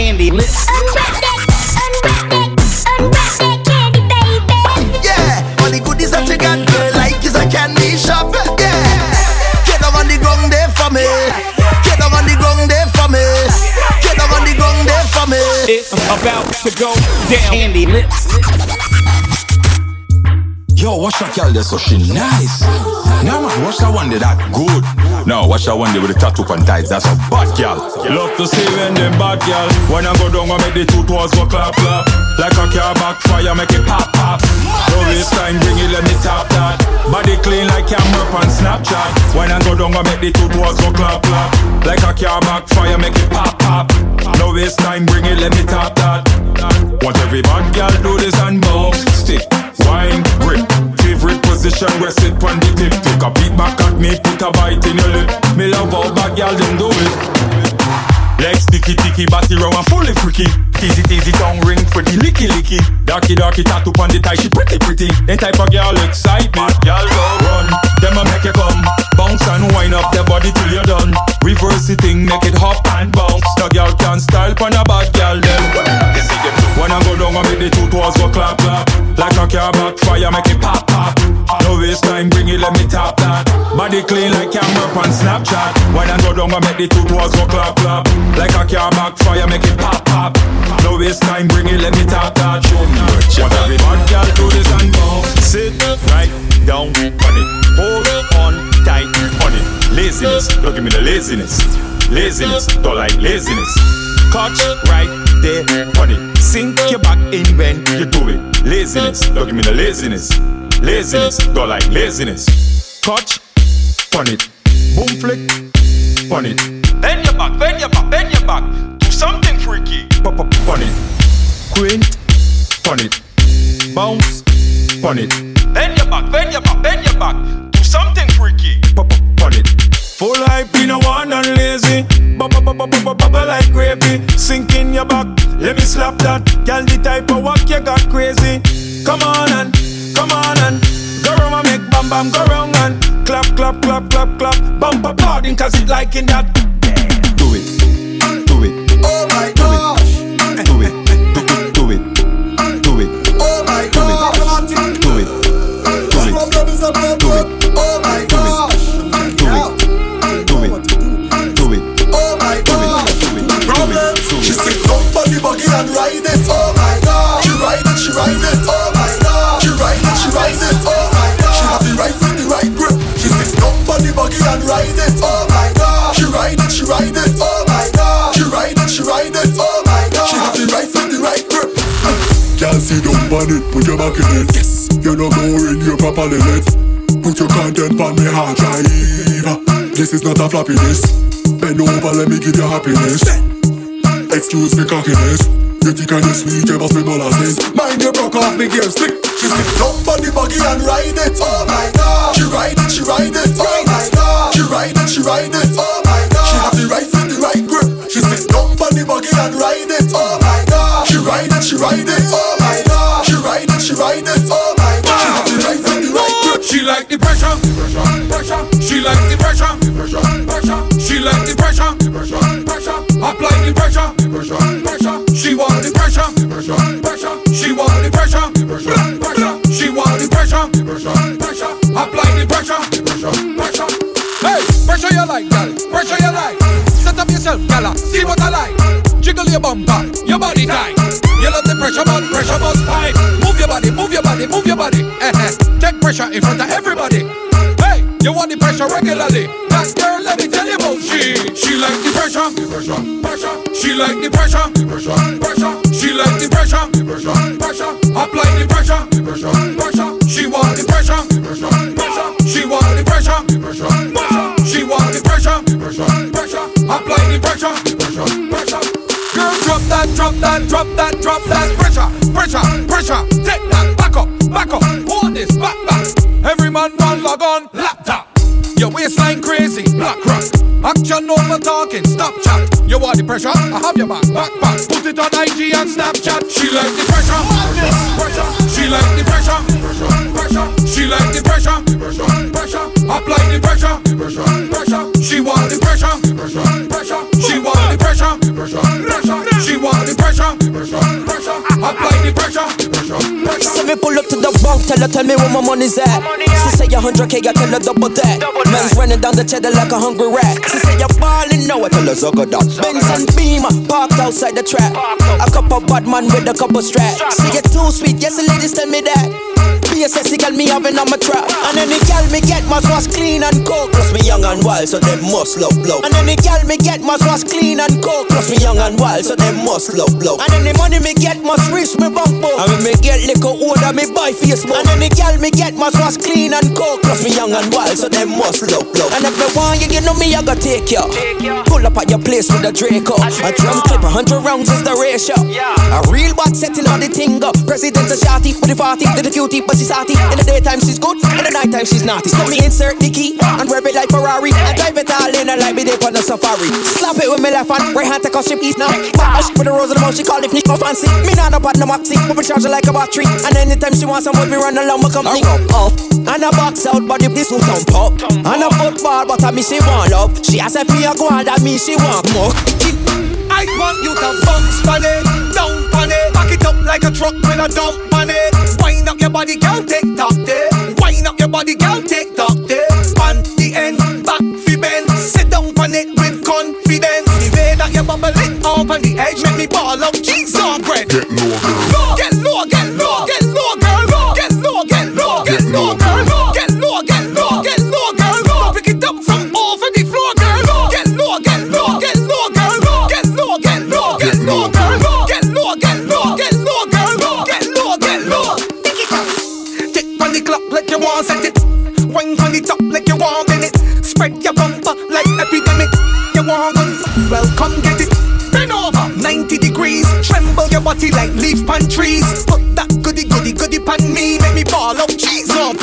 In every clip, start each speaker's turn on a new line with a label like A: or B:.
A: candy lips.
B: Unwrap that, unwrap that, unwrap that candy, baby.
C: Yeah, all the goodies that you got, girl, like is a candy shop. Yeah, get down on the ground there for me. Get down on the ground there for me. Get down on the ground there for me.
A: It's about to go down. Candy lips.
D: Yo, watch that girl there, so she nice. Nah, man, watch that one there, that good. No, watch that one there with the tattoo on tights, that's a bad girl.
E: Love to see when them bad girl When I go down I make the two toes go clap clap. Like a car backfire make it pop pop. No waste time bring it let me tap that. Body clean like camera on Snapchat. When I go down I make the two toes go clap clap. Like a car backfire make it pop pop. No waste time bring it let me tap that. Want every bad girl do this and bounce Stick, wine, grip Favorite position where sit on the tip Take a beat back at me put a bite in your lip Me love how bad girl them do it Legs sticky ticky, body round and fully freaky. Teasy teasy tongue ring for the licky licky. Darky darky tattoo on the tie, she pretty pretty. Them type of girl excite me. Girl go run, them a make you come. Bounce and wind up their body till you're done. Reverse the thing, make it hop and bounce. No girl can style pon a bad girl them. When I go down, I make the two toes go clap clap. Like a car backfire, make it pop pop. No waste time, bring it, let me tap that. Body clean like camera on Snapchat. When I go down, I make the two toes go clap clap. Like a car backfire, make it pop pop. No waste time, bring it, let me tap that. Show me what you got. Every bad girl do this and bounce. Sit right down on it. Hold on tight on it. Laziness, don't give me the laziness. Laziness, don't like laziness. Catch right there on it. Sink your back in when you do it. Laziness, don't give me the laziness. Laziness, don't like laziness. Catch on it. Boom flick on it. Bend your back, bend your back, bend your back. Do something freaky. Pop up on it. Quint on it. Bounce on it. Bend your back, bend your back, bend your back. Do something freaky. Pop up on it. Full hype, you know one and lazy. Bubble, bubble, bubble, bubble like gravy. Sink in your back, let me slap that. Girl, the type of walk you got crazy. Come on and, come on and. Go round and make bam bam, go round and. Clap, clap, clap, clap, clap. Bump a pardon, cause it like in that. Do it,
C: and ride it. Oh my god. She ride it, she ride it. Oh my god. She ride it, she ride it. Oh my god. She have the right foot, the right grip. She sit up on the buggy and ride it. Oh my god. She ride it, she ride it. Oh my god. She ride it, she ride it. Oh my god. She have the right foot, the right grip.
F: Can't sit down on it, put your back in it. Yes. You're not going, you're properly lit. Put your content on me hard drive. This is not a floppiness. Bend over, let me give you happiness. Excuse me cockiness. You think I just sweet, you must be molasses. Mind you broke off me gear stick.
C: She sit up on the buggy and ride it. Oh my god. She ride it, she ride it. Oh my god. She ride it, she ride it. Oh my god. She have the right foot, the right grip. She sit up on the buggy and ride it. Oh my god. She ride it, she ride it. Oh my god. She ride it, she ride it. Oh my god. She have the right foot, the right grip.
E: She like the pressure, pressure, pressure. She like the pressure, pressure, pressure. She like the pressure, pressure, pressure. Apply the pressure, pressure, pressure. She want the pressure, pressure, pressure. She want the pressure, pressure, pressure. She want the pressure, pressure, pressure. Apply the pressure, pressure, pressure. Hey, pressure you like, girl. Pressure you like. Set up yourself, gala. See what I like. Jiggle your bumper, your body tight. You love the pressure, but pressure must pipe. Move your body, move your body, move your body. Eh eh. Take pressure in front of everybody. Hey, you want the pressure regularly? That girl, let me pressure, pressure. She like the pressure, pressure, pressure. She like the pressure, pressure, pressure. Apply the pressure, pressure, pressure. She want the pressure, pressure, pressure. She want the pressure, pressure, pressure. She want the pressure, pressure, pressure. Apply the pressure. Girl, drop that, drop that, drop that, drop that. Pressure, pressure, pressure. Take that, back up, back up. Hold this, back, back. Every man want log on, laptop. Your waistline. Action over talking, stop chat. You want the pressure? I have your back, back, back. Put it on IG and Snapchat. She like the pressure, pressure. She like the pressure, pressure. She like the pressure, pressure. Apply the pressure, pressure. She want the pressure, pressure. She want the pressure, pressure. She want
G: the pressure, pressure, pressure.
H: So me pull up to the bank, tell her, tell me where my money's at. She say a hundred K, I tell her double that. Man's running down the cheddar like a hungry rat. She say you're balling now, I tell her sugar that. Benz and Beamer parked outside the trap. A couple bad man with a couple straps. See you too sweet, yes the ladies tell me that. Be a sexy girl, me having on my trap. And any girl me get must wash clean and cold. Plus me young and wild, so they must love blow. And any girl me get must wash clean and cold. Plus me young and wild, so they must love blow. And any money me get must reach me bank book. And when me get liquor order, me buy Facebook. And any girl me get must wash clean and cold. Plus me young and wild, so they must love blow. And if me want you, you know me, I gotta take you. Pull up at your place with a Draco. A drum clip, a hundred rounds is the ratio. A real bad setting all the thing up. President a shotty with the party, to the cutie, but she's hotty. In the daytime she's good, in the nighttime she's naughty. So me insert the key and rev it like Ferrari. I drive it all in and like me dip on the safari. Slap it with me left hand, right hand take off ship east now. Bash with the rose of the mouth, she call it Nico fancy. Me not up at no maxi, but we charge her like a battery. And anytime she wants some wood, we run along my company. Up, and a box out, but if this will thump up. And a football, but I me she want love. She ask if me a go on, that means she want more.
I: I want you to bounce on it, down on it, up like a truck when I dump on it. Wind up your body, girl, take top there. Wind up your body, girl, take top there. On the end, back fi bend, sit down on it with confidence. The way that you bubble it up on the edge, make me ball up cheese on bread.
J: Get low, girl.
I: Your body like leaf pan trees. Put that goody goody goody pan me. Make me ball up cheese on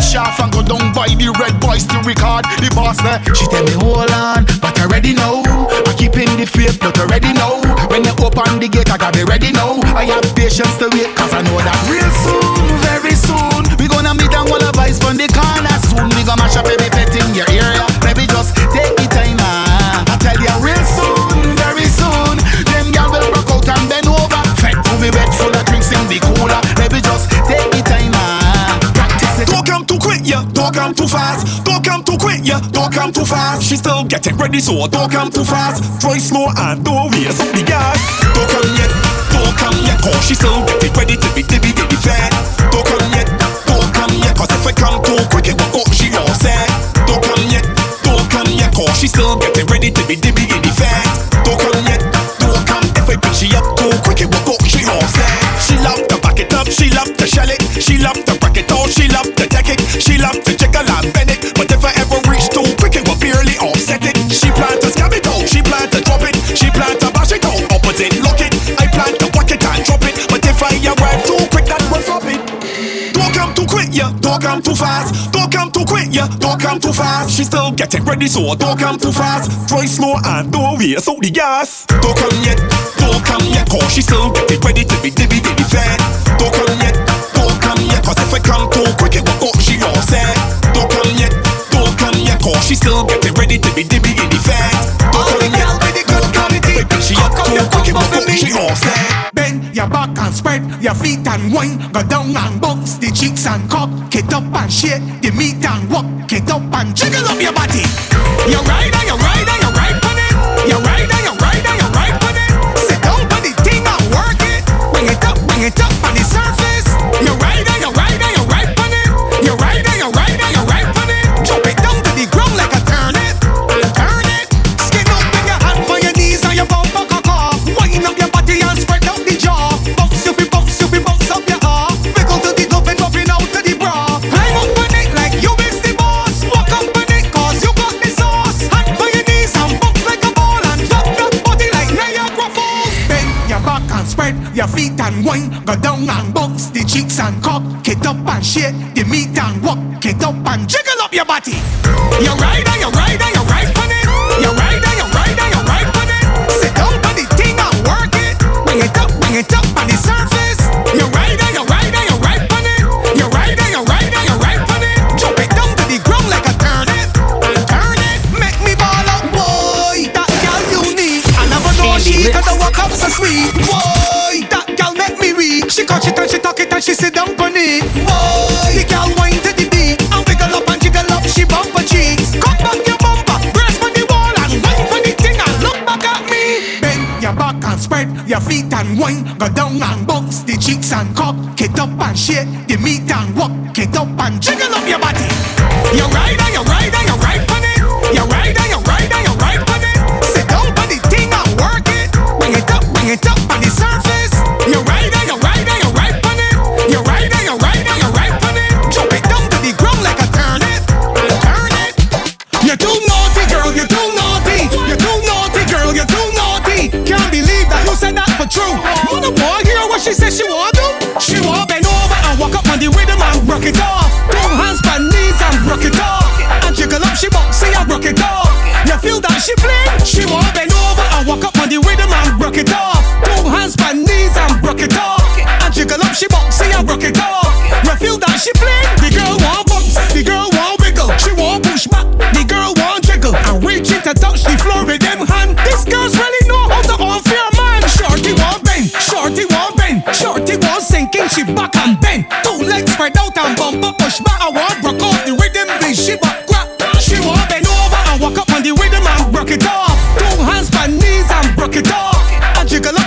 K: Left
L: shaft and go down by the red boys to record the boss there. She tell me hold on, but I already know. I keep in the faith, but I already know. When they open the gate, I gotta be ready now. I have patience to wait, cause I know that
M: don't come too fast. She still getting ready, so don't come too fast. try slow and don't waste the gas. Don't come yet, don't come yet, cause she still getting ready to be dibby dibby fat. Don't come yet, don't come yet, cause if I come too quick, it will go, she all said, Don't come yet, don't come yet, cause she still getting ready to be dibby your wife too quick, that was up it. Don't come too quick, yeah, don't come too fast. Don't come too quick, yeah, don't come too fast. She still getting ready, so don't come too fast. Try slow and don't waste out the gas. Don't come yet, don't come yet, cause she still getting ready to be dibby dibby fed. Don't come yet, don't come yet, cause if I come too quick, it will go she all said. Don't come yet, don't come yet, cause she still getting ready to be dibby dibby
N: fed. your feet and wine. Go down and bounce the cheeks and cock. Get up and shake the meat and walk. Get up and jiggle up your body. You ride and cock, get up and shake the meat and walk, get up and jiggle up your body. You're right. cheeks and cock. Get up and shake the meat and walk. Get up and jiggle up your body. You're right.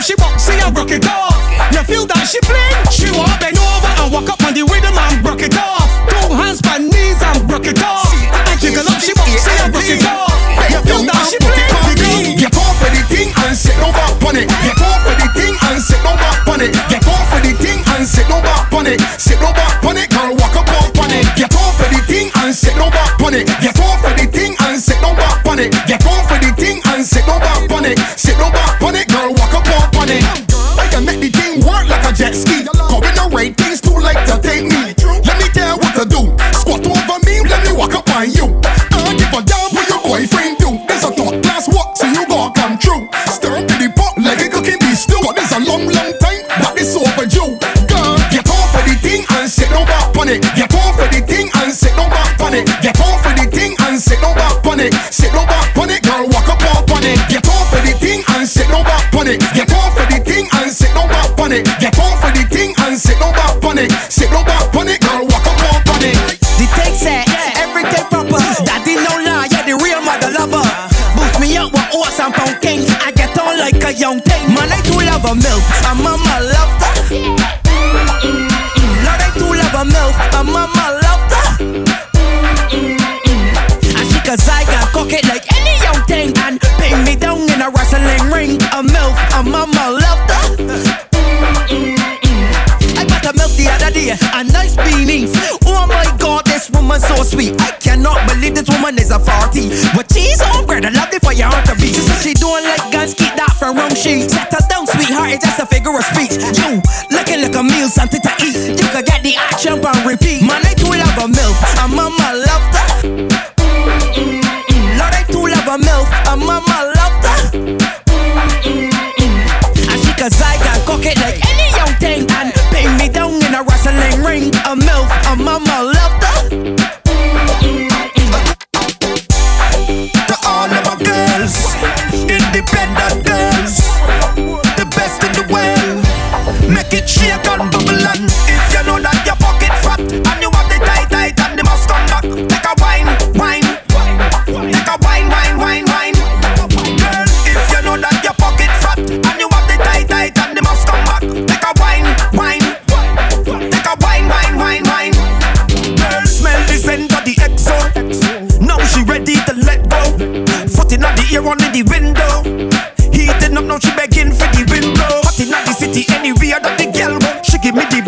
N: she walk, see her rock it off. You feel that she
H: bling? Cause I got cock it like any young thing And pin me down in a wrestling ring. A milf, a mama loved her. Mm-hmm. I got a milk the other day a nice beanie. Oh my god, this woman so sweet. I cannot believe this woman is a 40 But she's on bread, I love the your heart the beach She don't like guns, keep that from wrong She set her down, sweetheart, it's just a figure of speech. You, looking like a meal, something to eat. You could get the action on repeat. Man, I do love a milf, a mama loved her a MILF, a mama loved her.
L: Mm, mm, mm. And she can cock it like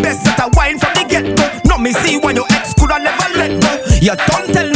L: best that I wine from the get go. Not me see when your ex coulda never let go. You don't tell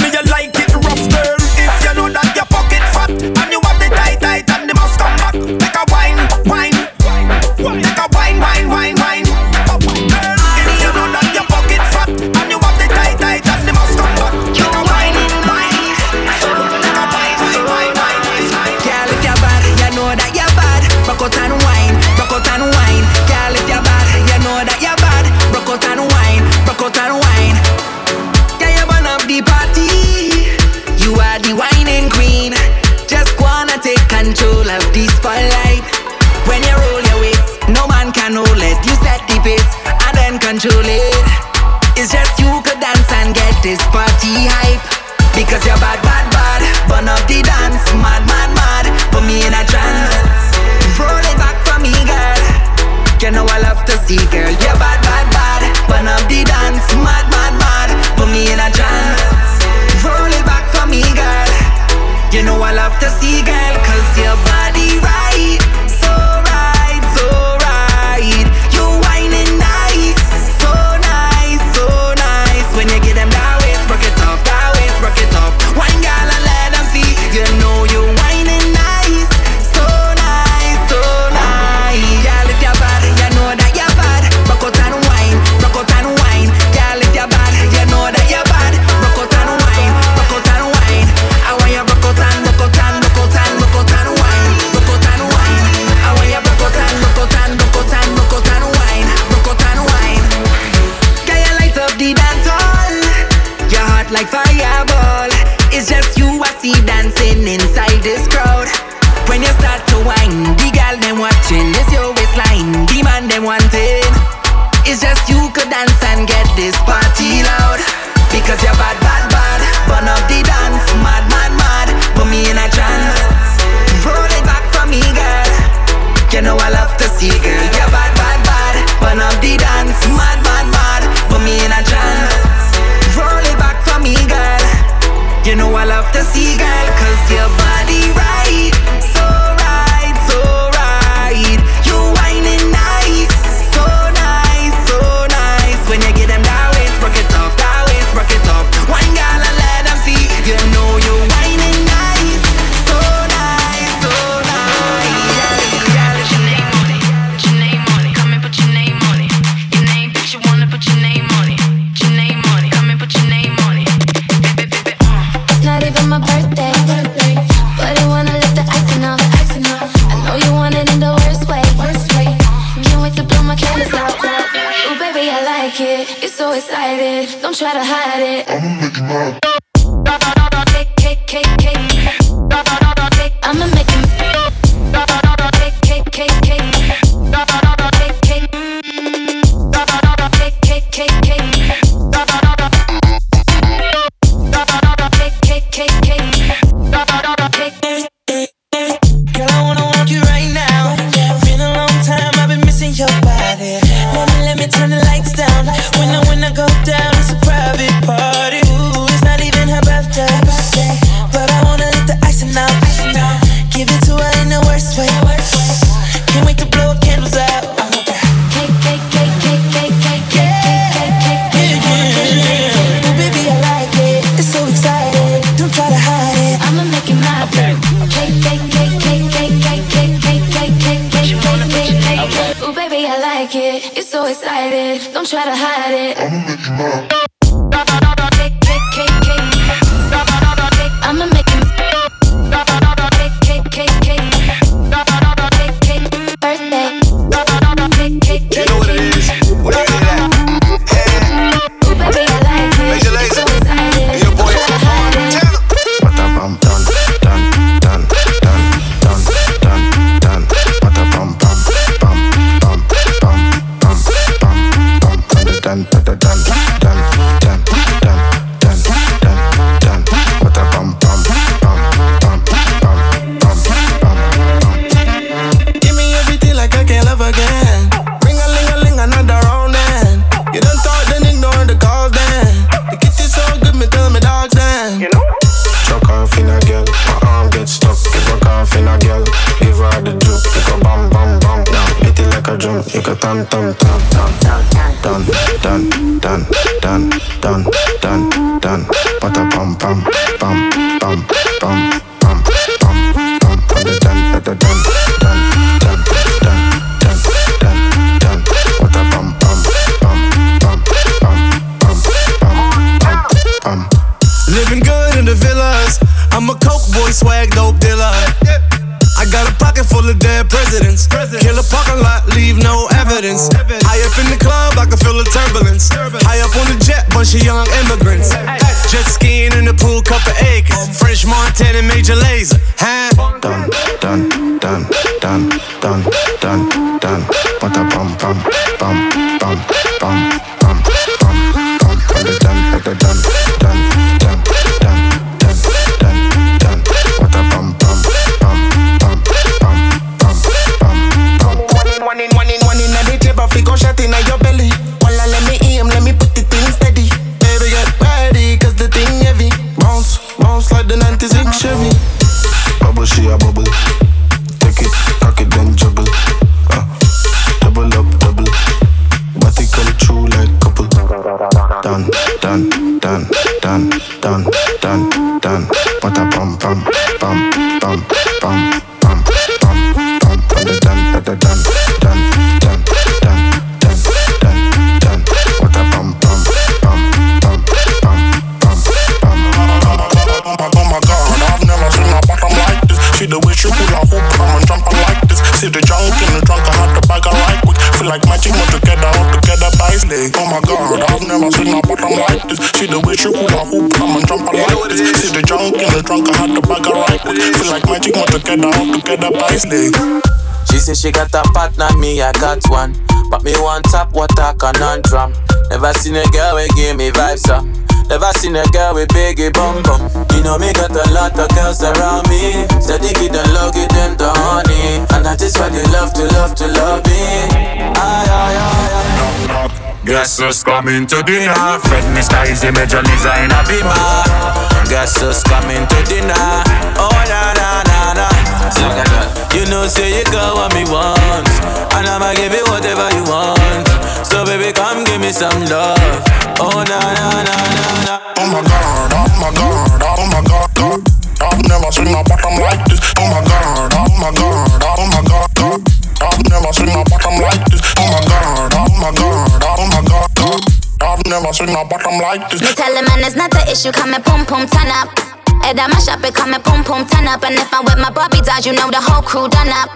H: Mad.
B: Montana
O: Major Lazer.
P: High
F: Never seen a
Q: girl who give me vibes, sir. Never seen a girl with biggie bum bum. You know me got a lot of girls around me. Steady give the love, give them the honey. And that is why they love to love to love me. Aye, aye, aye, knock, knock.
R: Guess who's coming to dinner? Fred Mr. Eazi Major Lazer in a beamer.
Q: Guess who's coming to dinner? Oh na na na na. You know say you got what me want, and I'ma give you whatever you want. So baby, come give me some love. Oh na na na na na.
F: Oh my god, oh my god, oh my god, oh god. I've never seen my bottom like this. Oh my god, oh my god, oh my god, god. I've never seen my bottom like this. Oh my god, oh my god, oh my god, god. I've never seen my bottom like this.
B: Me tell him man, it's not the issue. Come and pump pump turn up. Head out my shop and come and pump pump turn up. And if I'm with my Barbie dolls, you know the whole crew done up.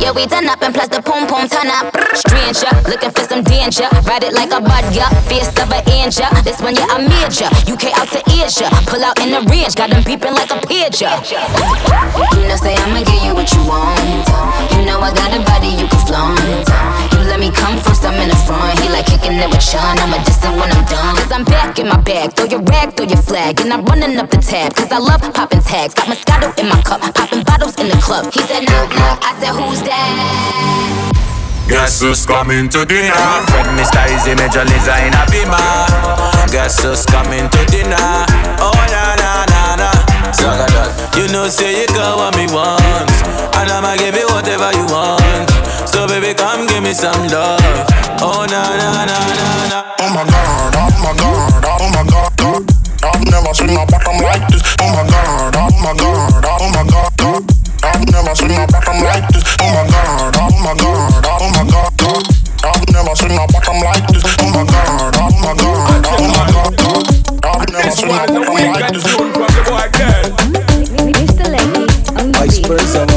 B: Yeah, we done up and plus the pom pom turn up. Stranger, looking for some danger. Ride it like a bud, yeah. Fierce of an angel. This one, yeah, I'm major. UK out to Asia. Pull out in the range, got them peeping like a pigeon. You know, say I'ma give you what you want. You know I got a body you can flaunt. Let me come first, I'm in the front. He like kicking it with Sean. I'm a distant when I'm done. Cause I'm back in my bag. Throw your rag, throw your flag. And I'm running up the tab. Cause I love popping tags. Got Moscato in my cup. Popping bottles in the club. He said, no, no. I said, who's that?
R: Guess who's coming to dinner? Fred Mr. Eazi Major Lazer in a. Guess who's coming to dinner? Oh na na You know say you got what me want, and I'ma give you whatever you want. So baby come give me some love. Oh na na na na na.
F: Oh my god, oh my god, oh my god, oh god. I've never seen a bottom like this. Oh my god, oh my god, oh my god, god. I've never seen a bottom like this. Oh my god, oh my god, oh my god, god. I've never seen a bottom like this. Oh my god, oh my god, oh my god, god. I've never seen a bottom like this.
S: Versa,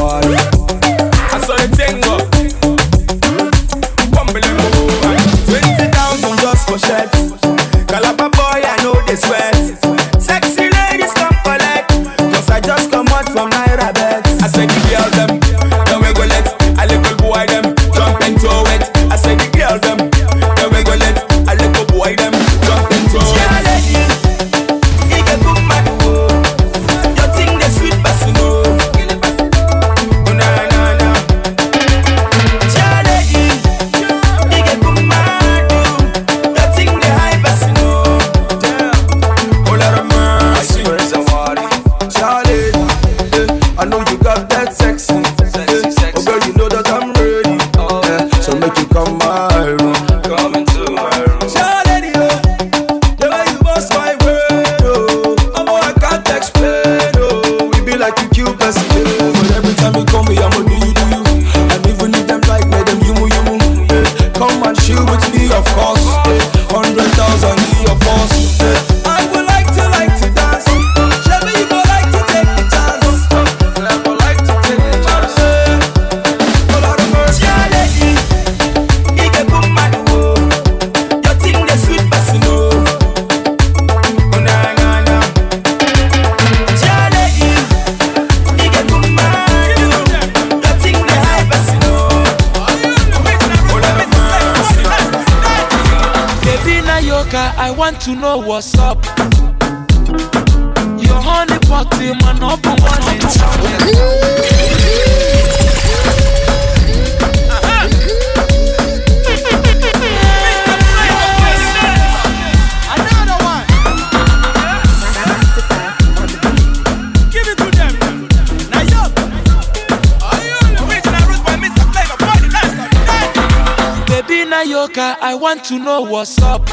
T: Baby Nayoka, I want to know what's up.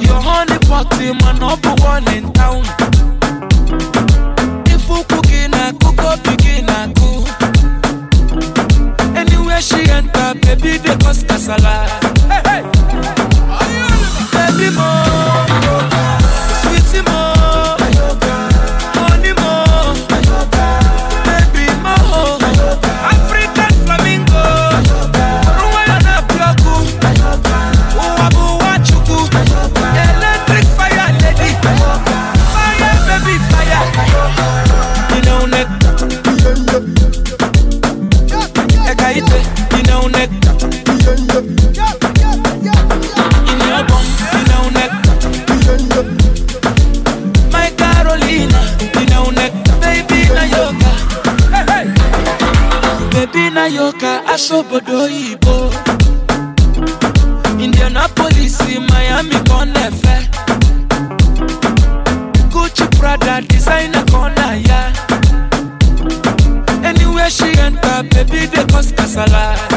T: Your honey pot in my number one in town. If you cooking, I cook up, begin, I cook. Anywhere she enter, baby, they cause casala. Yoka aṣọ́bodò ìbò Indianapolis, Miami kan Gucci Prada designer kan náyà Anywhere she enter, baby dey cause kasala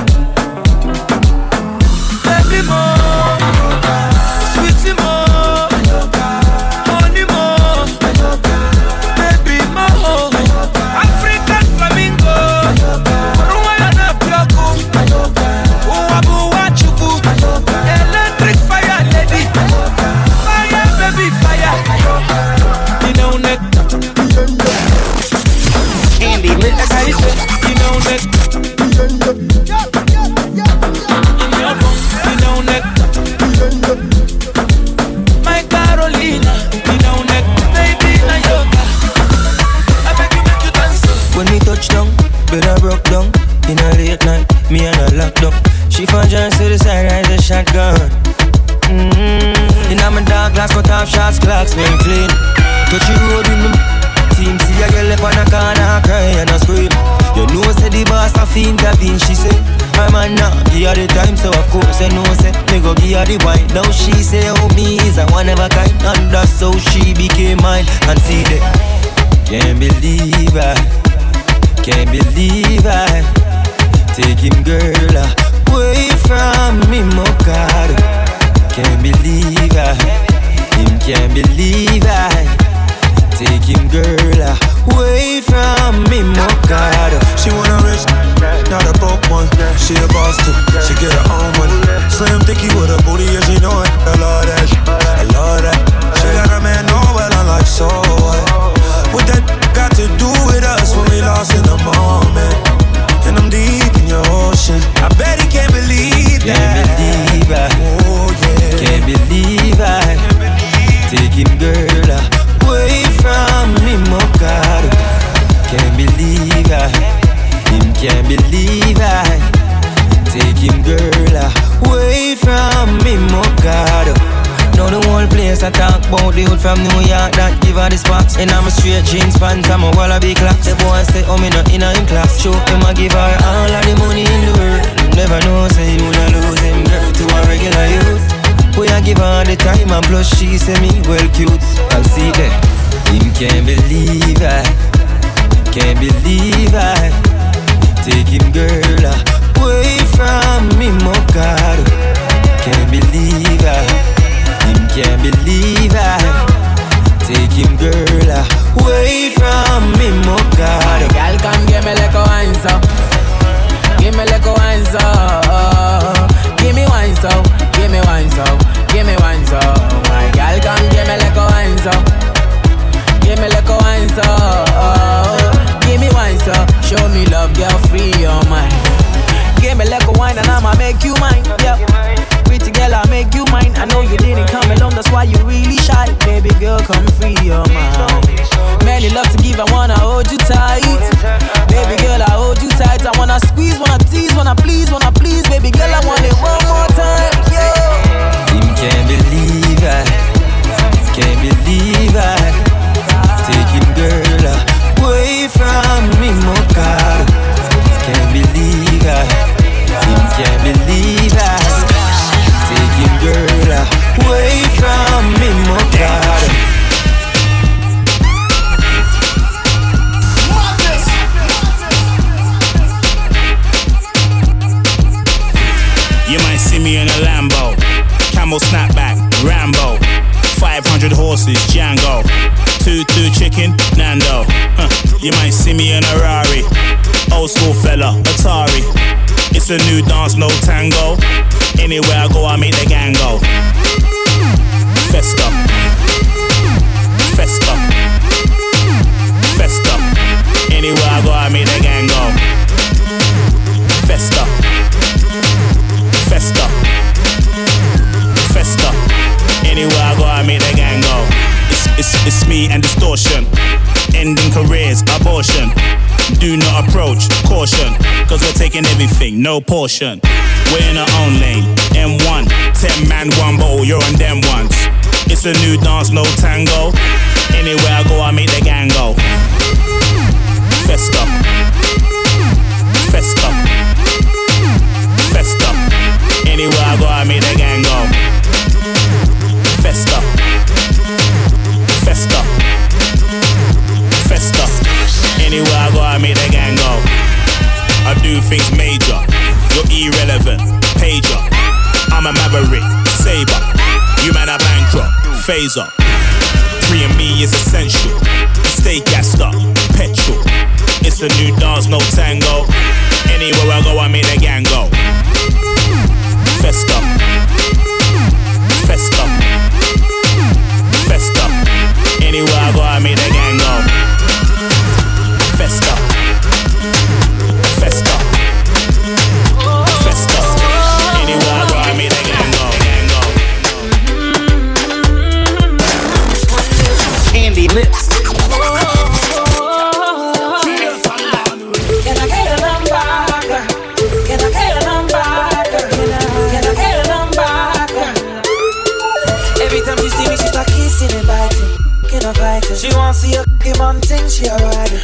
H: girl,
U: free your mind. Give me like a wine and I'ma make you mine, yeah. Pretty girl, I'll make you mine. I know you didn't come alone, that's why you really shy. Baby girl, come free your mind. Many love to give, I wanna hold you tight. Baby girl, I hold you tight. I wanna squeeze, wanna tease, wanna please, wanna please. Baby girl, I want it one more time, yeah
H: Him can't believe I Can't believe I him, girl, away from me. Can't I, him can't believe I. Take him, girl, away from me, my God.
V: You might see me in a Lambo, camel snapback, Rambo, 500 horses, Django. Two two chicken, Nando. Huh. You might see me in a Rari. Old school fella, Atari. It's a new dance, no tango. Anywhere I go, I make the gang go. Festa. Festa. Festa. Anywhere I go, I make the gang go. Festa. Festa. Festa. Anywhere I go, I make the gang go. It's, it's me and distortion. Ending careers, abortion. Do not approach, caution. Cause we're taking everything, no portion. We're in our own lane. M1, 10 man, one bottle, you're on them ones. It's a new dance, no tango. Anywhere I go, I make the gang go. Festa. Festa. Festa. Anywhere I go, I make the gang go. Festa. Festa. Anywhere I go, I make the gang go. I do things major. You're irrelevant. Pager. I'm a maverick. Saber. You man are bankrupt. Phaser. Free and me is essential. Stay gassed up. Petrol. It's a new dance, no tango. Anywhere I go, I make the gang go. Festa. Festa. Festa. Anywhere I go, I make the
U: She
W: wants to see a cookie mountain, she a rider.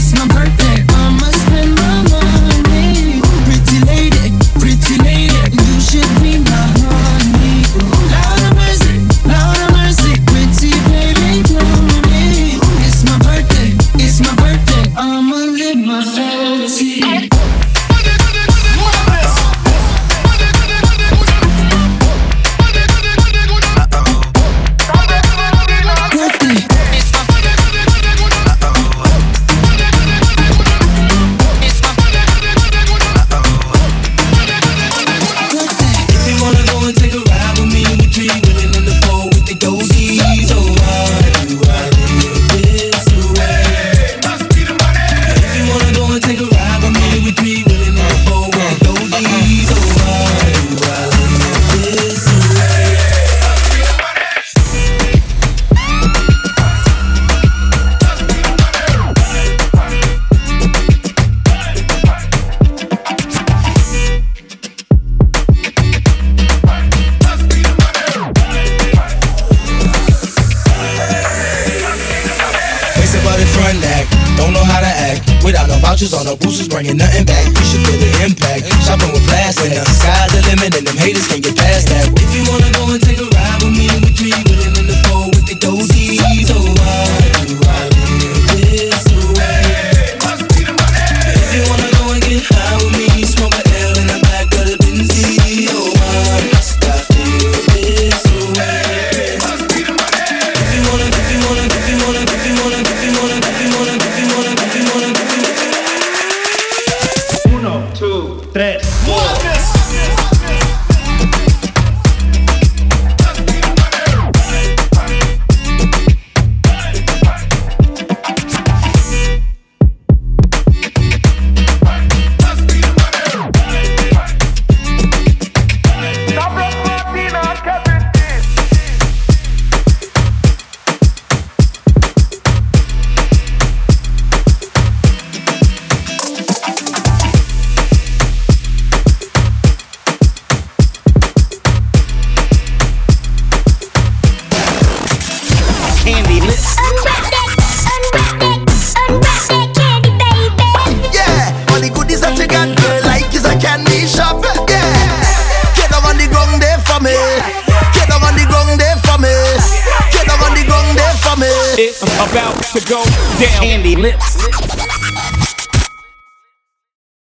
X: It's my birthday.